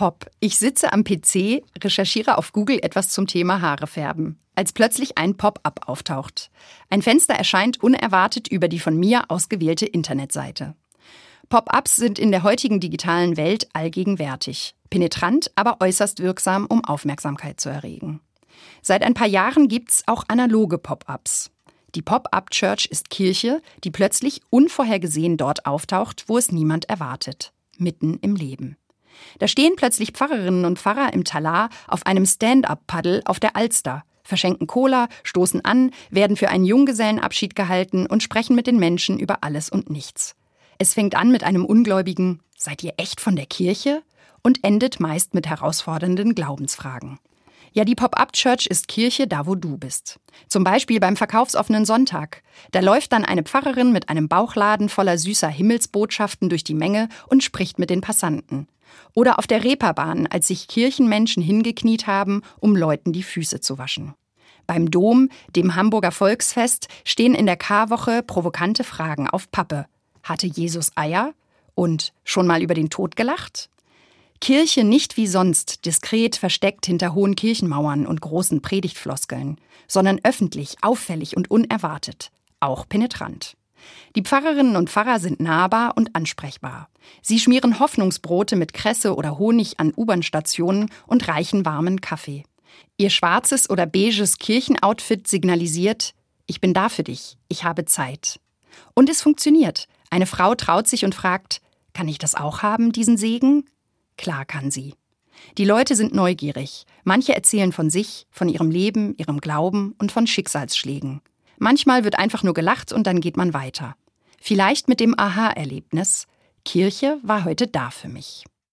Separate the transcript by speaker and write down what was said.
Speaker 1: Pop. Ich sitze am PC, recherchiere auf Google etwas zum Thema Haare färben, als plötzlich ein Pop-up auftaucht. Ein Fenster erscheint unerwartet über die von mir ausgewählte Internetseite. Pop-ups sind in der heutigen digitalen Welt allgegenwärtig, penetrant, aber äußerst wirksam, um Aufmerksamkeit zu erregen. Seit ein paar Jahren gibt's auch analoge Pop-ups. Die Pop-up Church ist Kirche, die plötzlich unvorhergesehen dort auftaucht, wo es niemand erwartet, mitten im Leben. Da stehen plötzlich Pfarrerinnen und Pfarrer im Talar auf einem Stand-up-Paddel auf der Alster, verschenken Cola, stoßen an, werden für einen Junggesellenabschied gehalten und sprechen mit den Menschen über alles und nichts. Es fängt an mit einem ungläubigen Seid ihr echt von der Kirche? und endet meist mit herausfordernden Glaubensfragen. Ja, die Pop-up-Church ist Kirche da, wo du bist. Zum Beispiel beim verkaufsoffenen Sonntag. Da läuft dann eine Pfarrerin mit einem Bauchladen voller süßer Himmelsbotschaften durch die Menge und spricht mit den Passanten. Oder auf der Reeperbahn, als sich Kirchenmenschen hingekniet haben, um Leuten die Füße zu waschen. Beim Dom, dem Hamburger Volksfest, stehen in der Karwoche provokante Fragen auf Pappe. Hatte Jesus Eier? Und schon mal über den Tod gelacht? Kirche nicht wie sonst diskret versteckt hinter hohen Kirchenmauern und großen Predigtfloskeln, sondern öffentlich, auffällig und unerwartet, auch penetrant. Die Pfarrerinnen und Pfarrer sind nahbar und ansprechbar. Sie schmieren Hoffnungsbrote mit Kresse oder Honig an U-Bahn-Stationen und reichen warmen Kaffee. Ihr schwarzes oder beiges Kirchenoutfit signalisiert, ich bin da für dich, ich habe Zeit. Und es funktioniert. Eine Frau traut sich und fragt, kann ich das auch haben, diesen Segen? Klar kann sie. Die Leute sind neugierig. Manche erzählen von sich, von ihrem Leben, ihrem Glauben und von Schicksalsschlägen. Manchmal wird einfach nur gelacht und dann geht man weiter. Vielleicht mit dem Aha-Erlebnis. Kirche war heute da für mich.